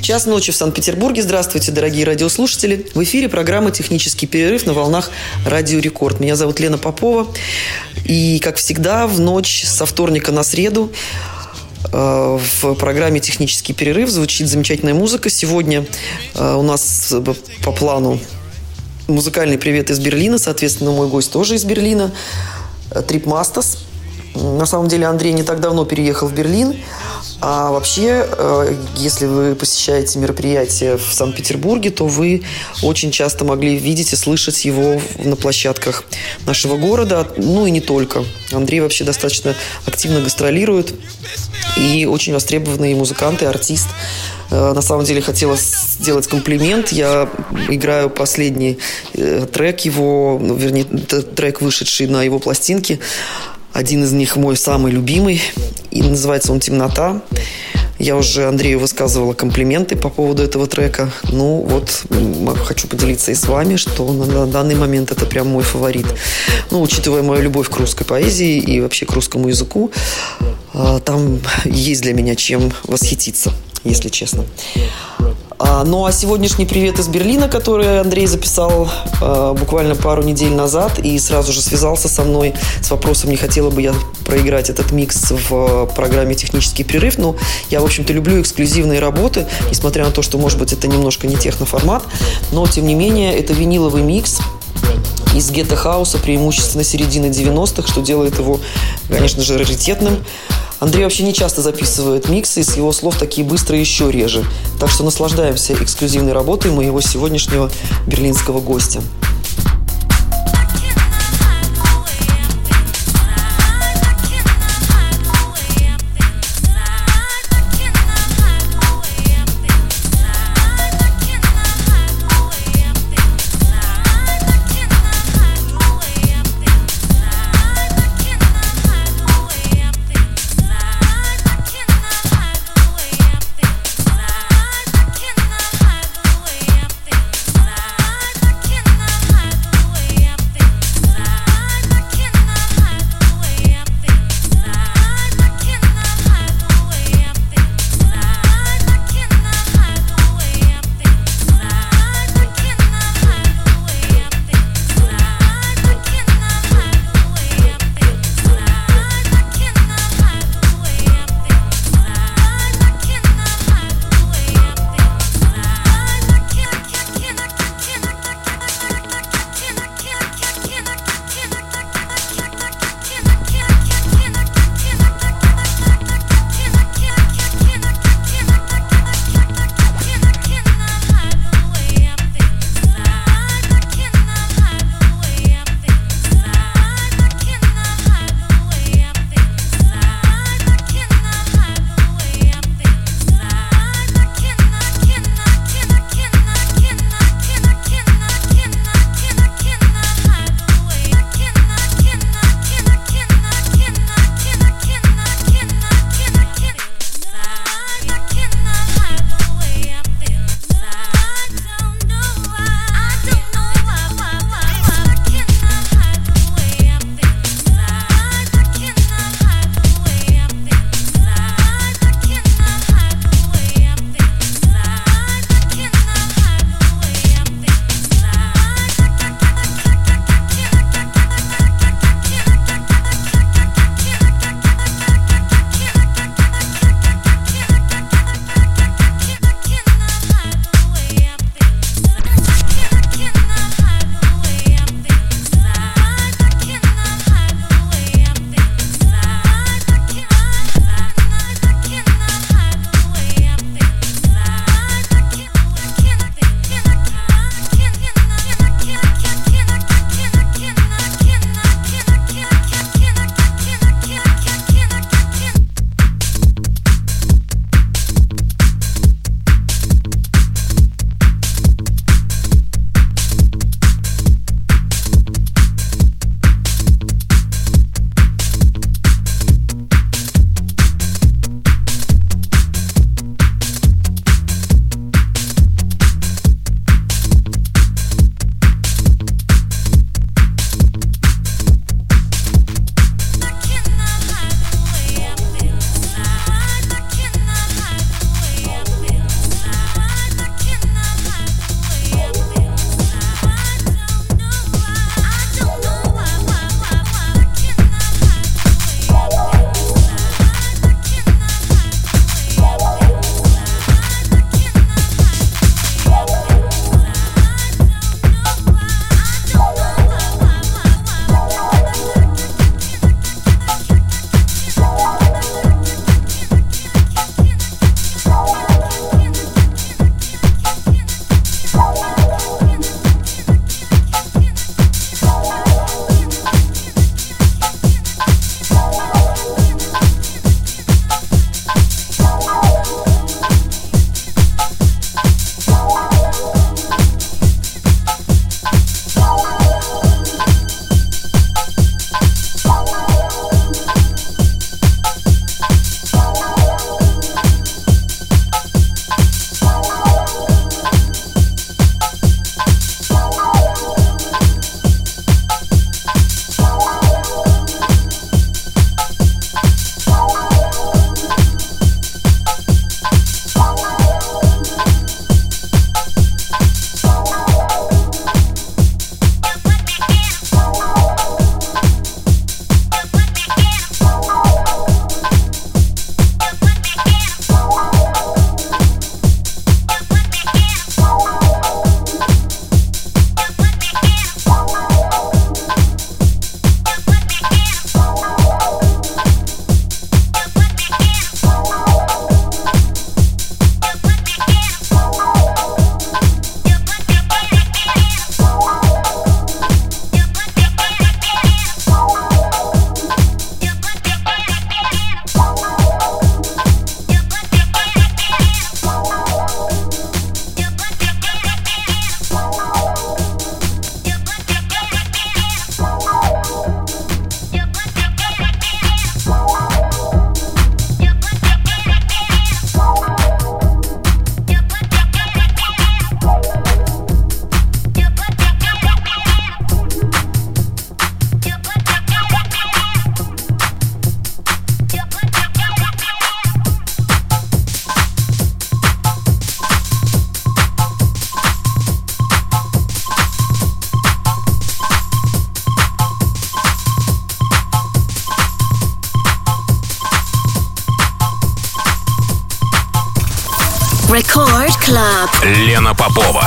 Час ночи в Санкт-Петербурге. Здравствуйте, дорогие радиослушатели. В эфире программа «Технический перерыв» на волнах «Радио Рекорд». Меня зовут Лена Попова. И, как всегда, в ночь со вторника на среду э, в программе «Технический перерыв» звучит замечательная музыка. Сегодня э, у нас э, по плану музыкальный привет из Берлина. Соответственно, мой гость тоже из Берлина. Трип Мастас. На самом деле Андрей не так давно переехал в Берлин. А вообще, э, если вы посещаете мероприятия в Санкт-Петербурге, то вы очень часто могли видеть и слышать его на площадках нашего города. Ну и не только. Андрей вообще достаточно активно гастролирует. И очень востребованный музыкант и артист. Э, На самом деле хотела сделать комплимент. Я играю последний э, трек его, вернее, трек, вышедший на его пластинке. Один из них мой самый любимый. И называется он «Темнота». Я уже Андрею высказывала комплименты по поводу этого трека. Ну, вот хочу поделиться и с вами, что на, на данный момент это прям мой фаворит. Ну, учитывая мою любовь к русской поэзии и вообще к русскому языку, а, там есть для меня чем восхититься, если честно. А, ну а сегодняшний привет из Берлина, который Андрей записал а, буквально пару недель назад и сразу же связался со мной с вопросом, не хотела бы я проиграть этот микс в программе «Технический перерыв». Но я, в общем-то, люблю эксклюзивные работы, несмотря на то, что, может быть, это немножко не техноформат, но, тем не менее, это виниловый микс, из гетто-хауса, преимущественно середины 90-х, что делает его, конечно же, раритетным. Андрей вообще не часто записывает миксы, и с его слов такие быстрые еще реже. Так что наслаждаемся эксклюзивной работой моего сегодняшнего берлинского гостя. Лена Попова.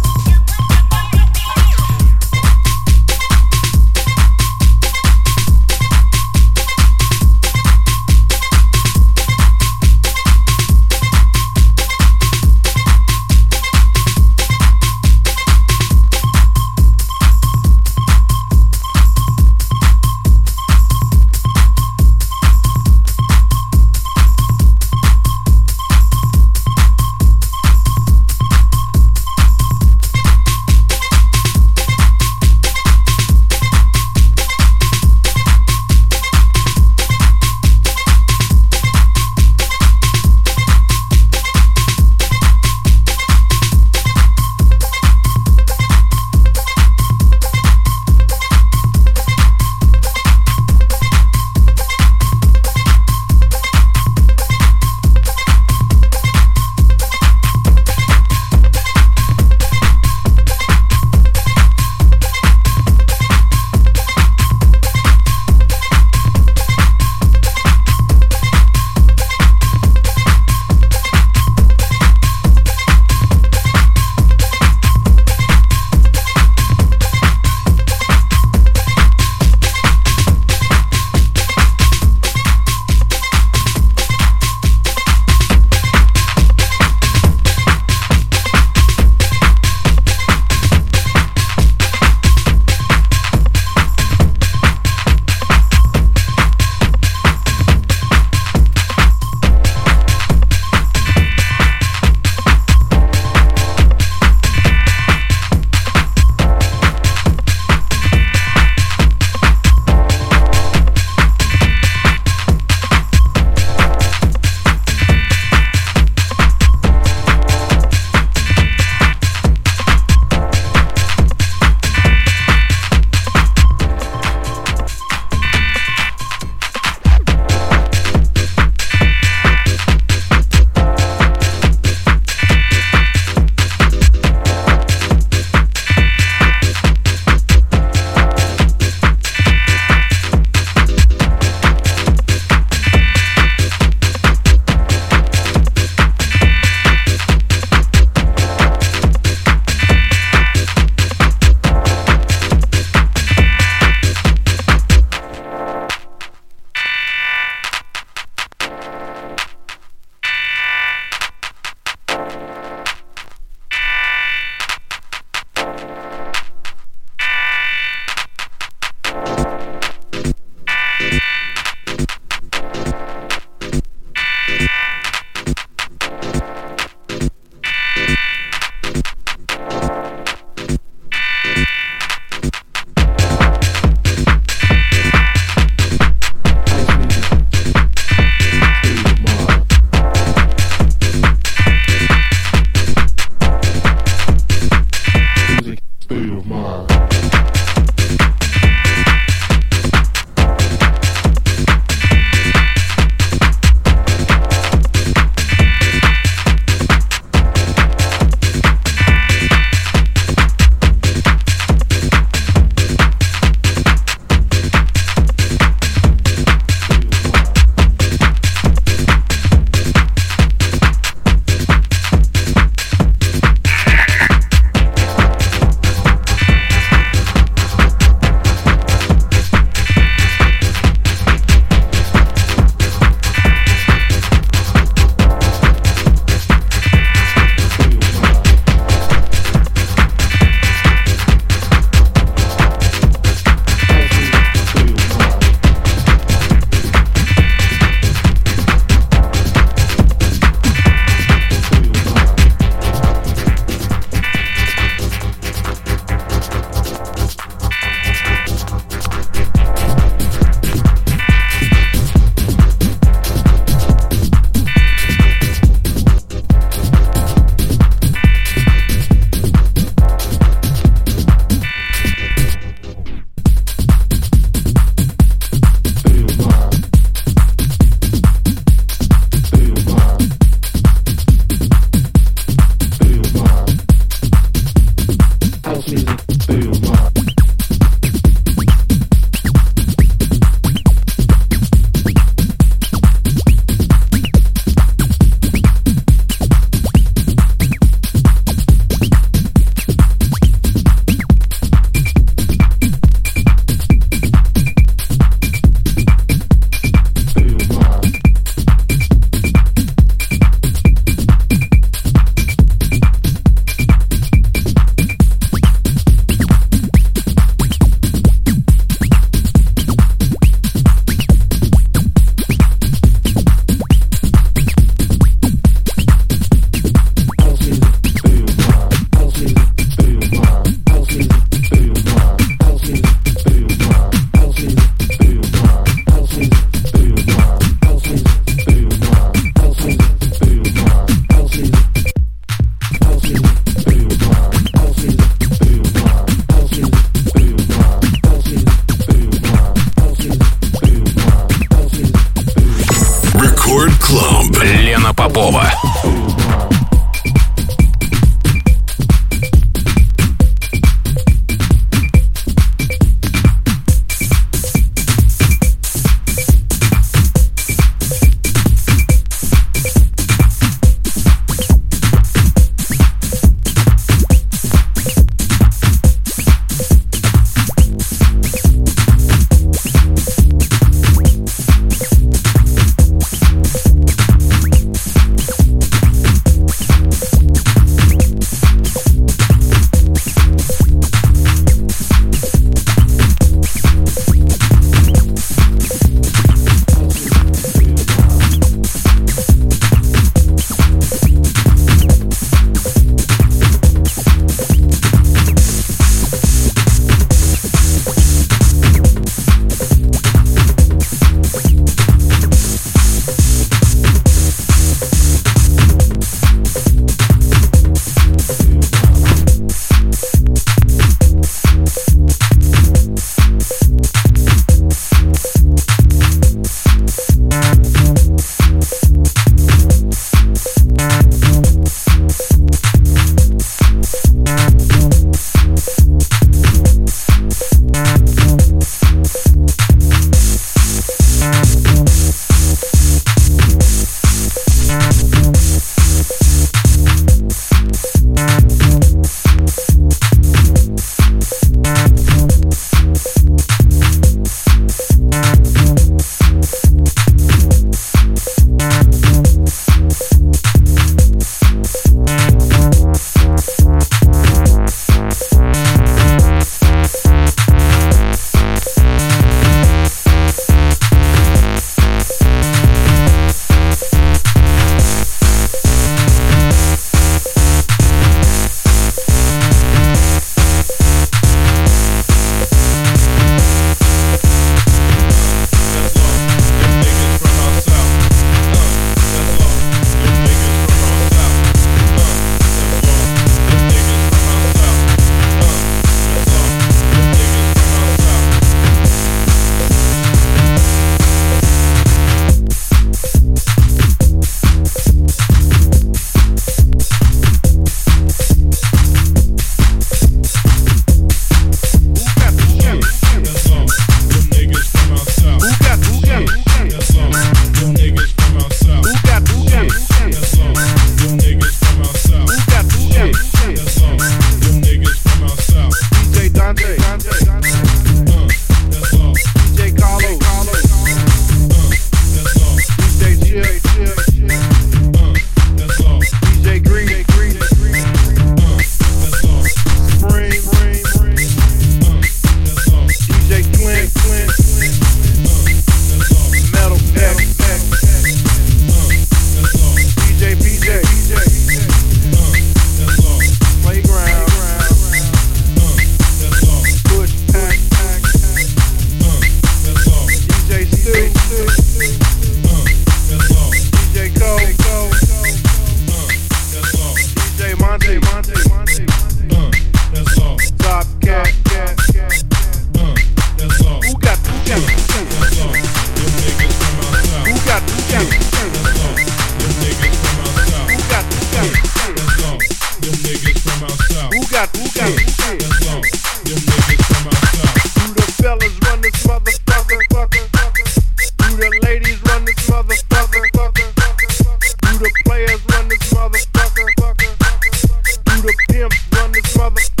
run this motherfucker.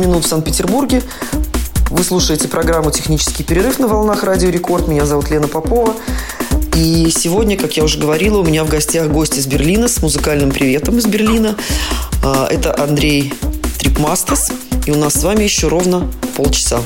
Минут в Санкт-Петербурге. Вы слушаете программу «Технический перерыв» на волнах «Радио Рекорд». Меня зовут Лена Попова. И сегодня, как я уже говорила, у меня в гостях гость из Берлина с музыкальным приветом из Берлина. А, это Андрей Трипмастас. И у нас с вами еще ровно полчаса.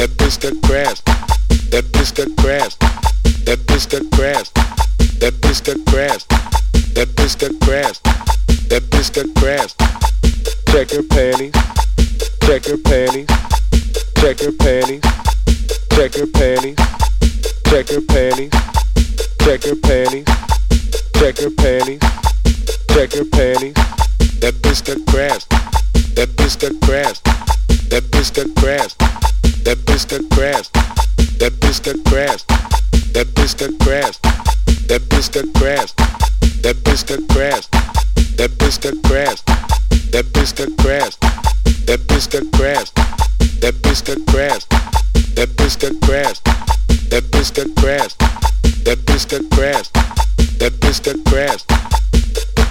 that bitch got that bitch got that bitch got that bitch got that bitch got that bitch got crabs. Check her panties, check her panties, check her panties, check her panties, check her panties, check her panties, check her panties, check her panties. That bitch got that bitch got that bitch got. That bitch got. That bitch got. That bitch got. That bitch got. That bitch got. That bitch got. That bitch got. That bitch got. That bitch got. That bitch got. That bitch got. That bitch got. That bitch got.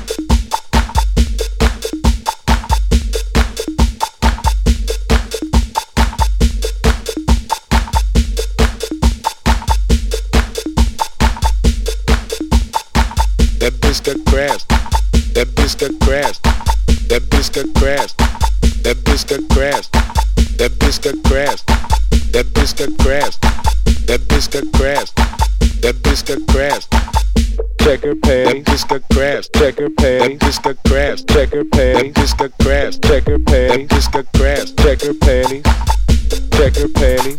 Bitch. That bitch got crashed. That bitch got crashed. That bitch got crashed. That bitch got crashed. That bitch got crashed. That bitch got crashed. That bitch got crashed. Check her panties. That bitch got crashed. Check her panties. That bitch got crashed. Check her panties. That bitch got crashed. Check her panties. That bitch got crashed. Check her panties. Check her panties.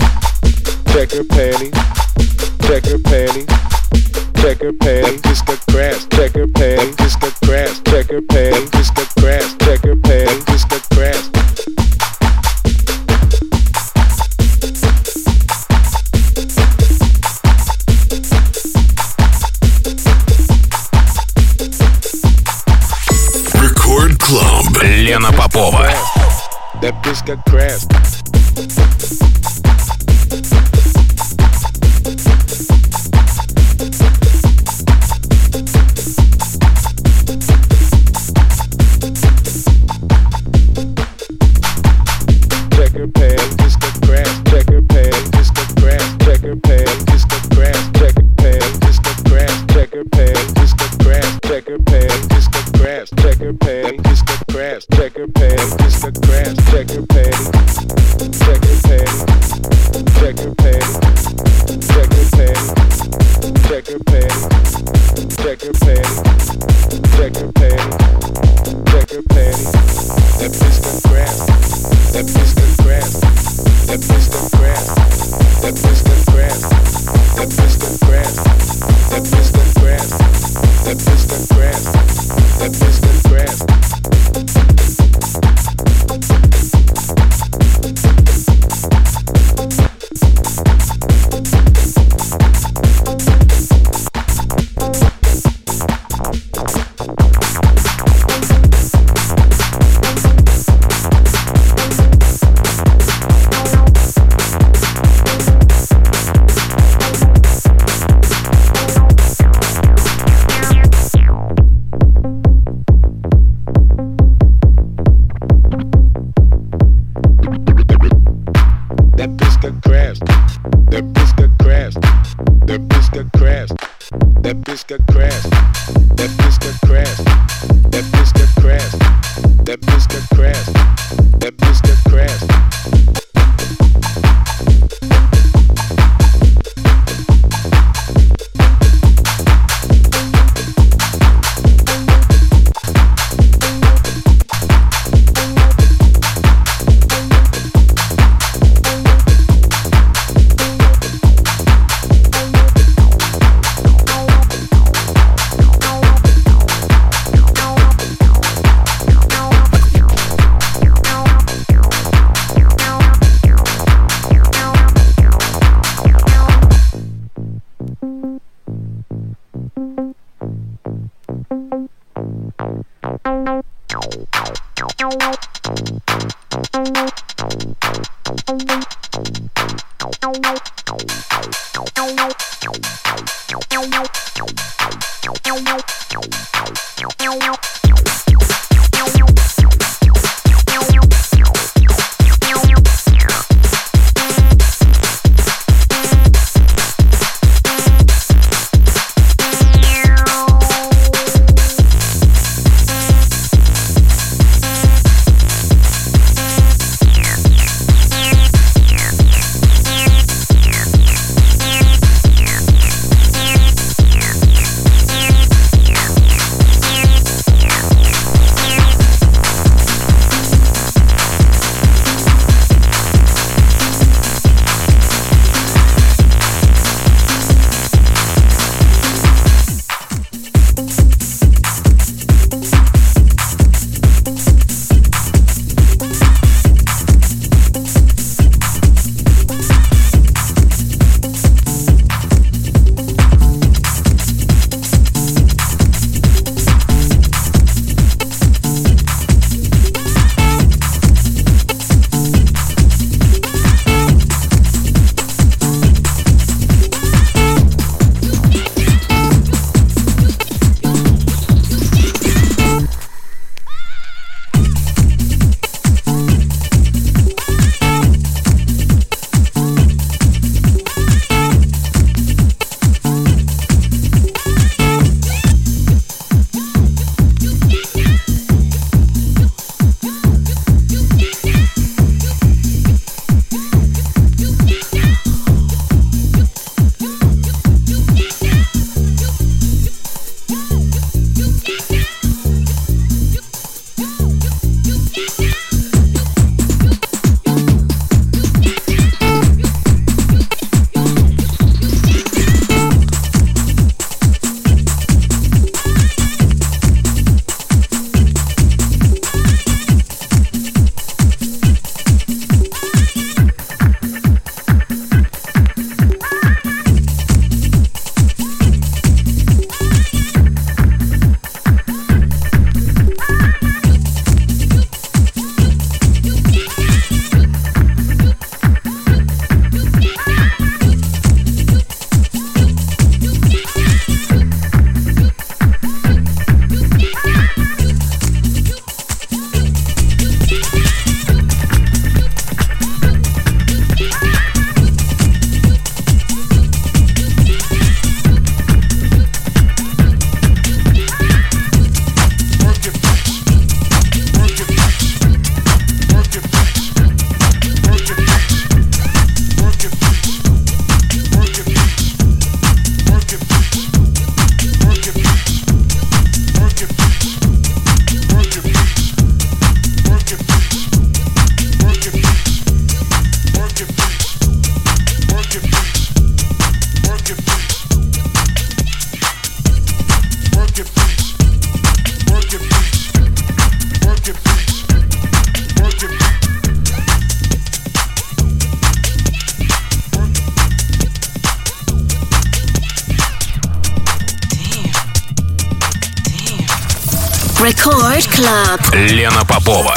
Check her checker pants, it's the grass, checker pants, it's the grass, checker pants, it's the grass, checker pants, just the grass. Record club, Лена Попова. That bitch got grass. Лена Попова.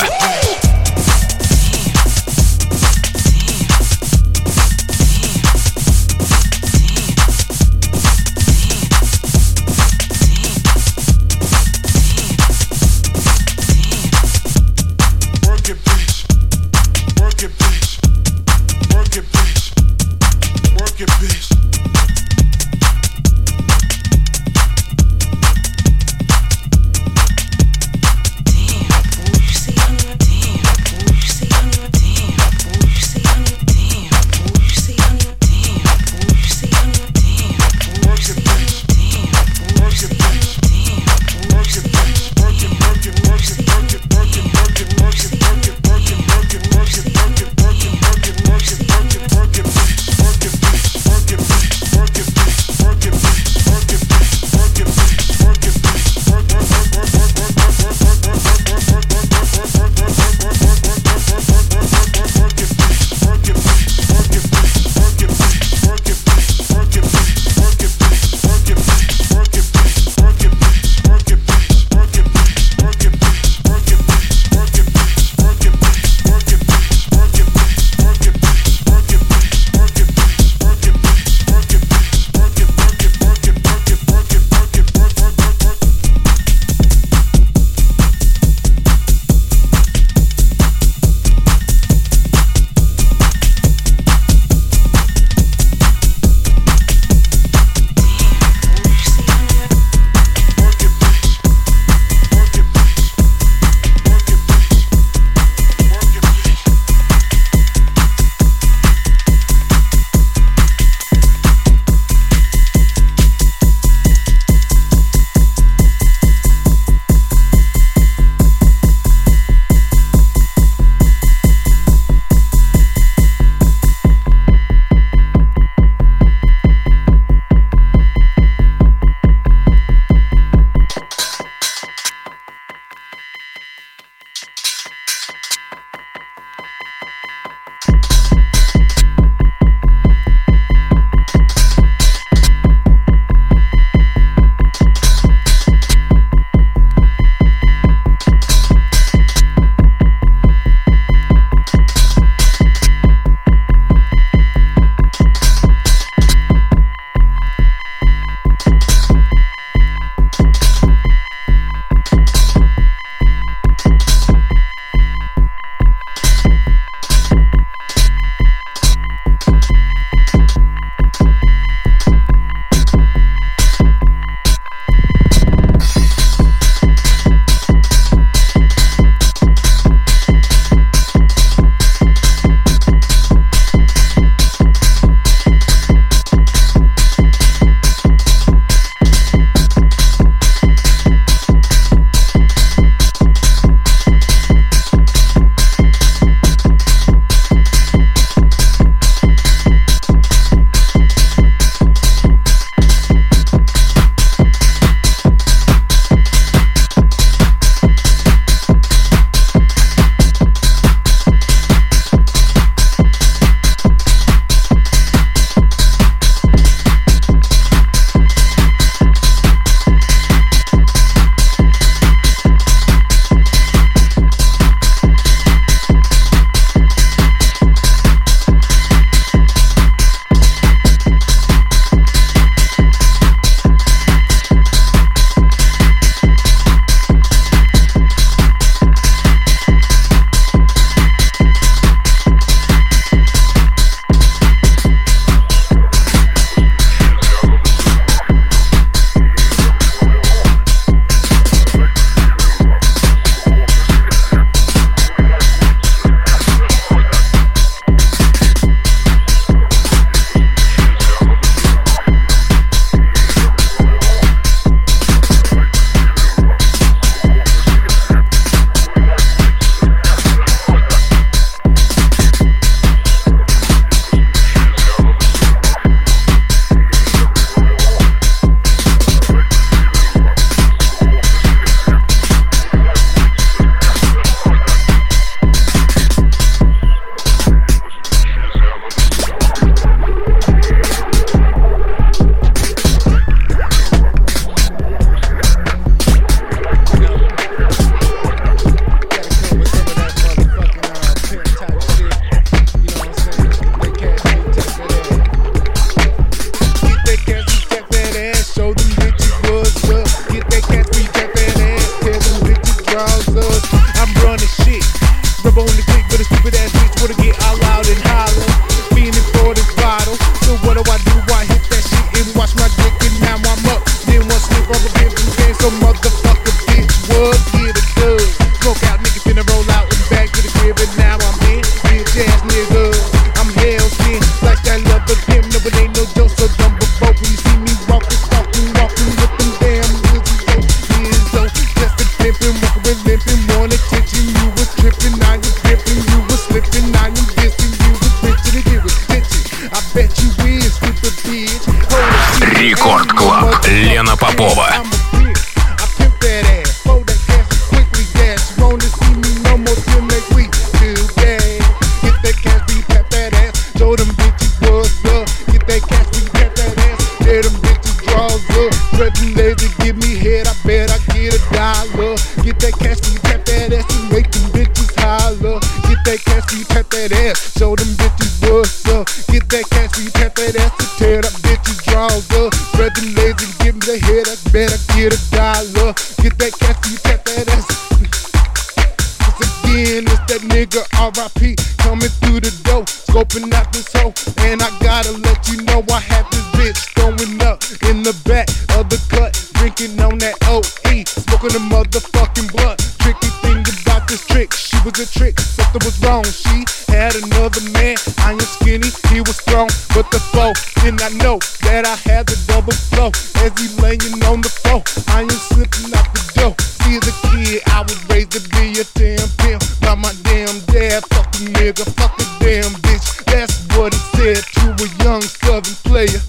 By my damn dad, fuck a nigga, fuck a damn bitch. That's what he said to a young southern player.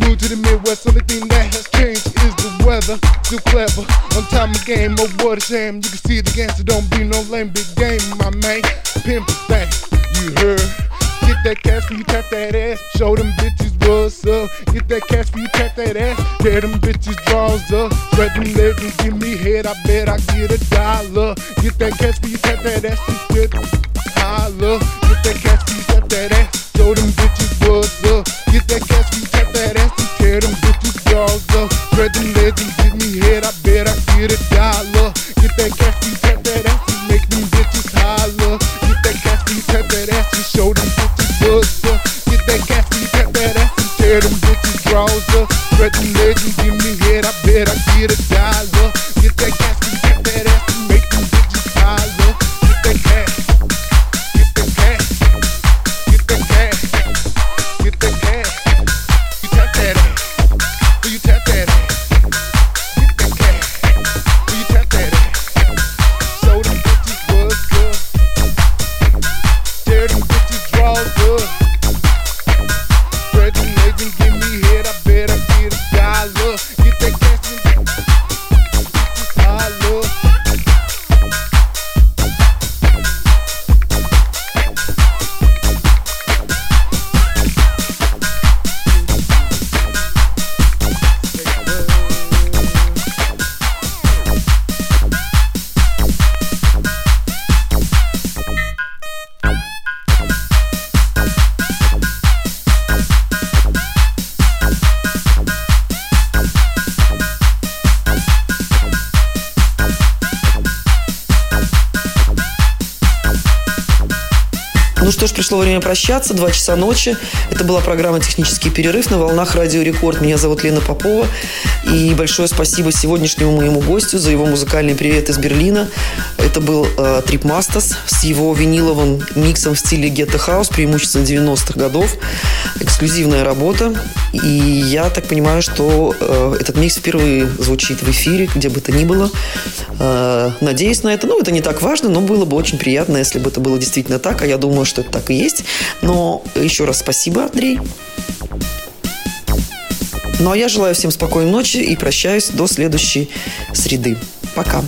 Moved to the Midwest, only thing that has changed is the weather. Too clever, on time of game, oh what a shame. You can see the gangster, don't be no lame, big game, my man. Pimp thing, you heard. Get that cash when you tap that ass. Show them bitches what's up. Get that cash when you tap that ass. Tear them bitches draws up. Spread them legs and give me head. I bet I get a dollar. Get that cash when you tap that ass and shit. Holla. Get that cash when you tap that ass. Show them bitches what's up. Get that cash when you tap that ass tear them bitches draws up. Spread them legs and give me head. I bet I get a dollar. Get that cash when you tap that ass make them bitches holla. Get that cash when you tap that ass and show them bitches what's up. Get that cash when you that ass and tear them bitches draws up. Spread them give me head. I bet I get a dollar. Что ж, пришло время прощаться. Два часа ночи. Это была программа «Технический перерыв» на волнах Радио Рекорд. Меня зовут Лена Попова. И большое спасибо сегодняшнему моему гостю за его музыкальный привет из Берлина. Это был э, Трип Мастас с его виниловым миксом в стиле гетто хаус, преимущественно 90-х годов. Эксклюзивная работа. И я так понимаю, что э, этот микс впервые звучит в эфире, где бы то ни было. Э, надеюсь на это. Ну, это не так важно, но было бы очень приятно, если бы это было действительно так. А я думаю, что это так и есть. Но еще раз спасибо, Андрей. Ну, а я желаю всем спокойной ночи и прощаюсь до следующей среды. Пока.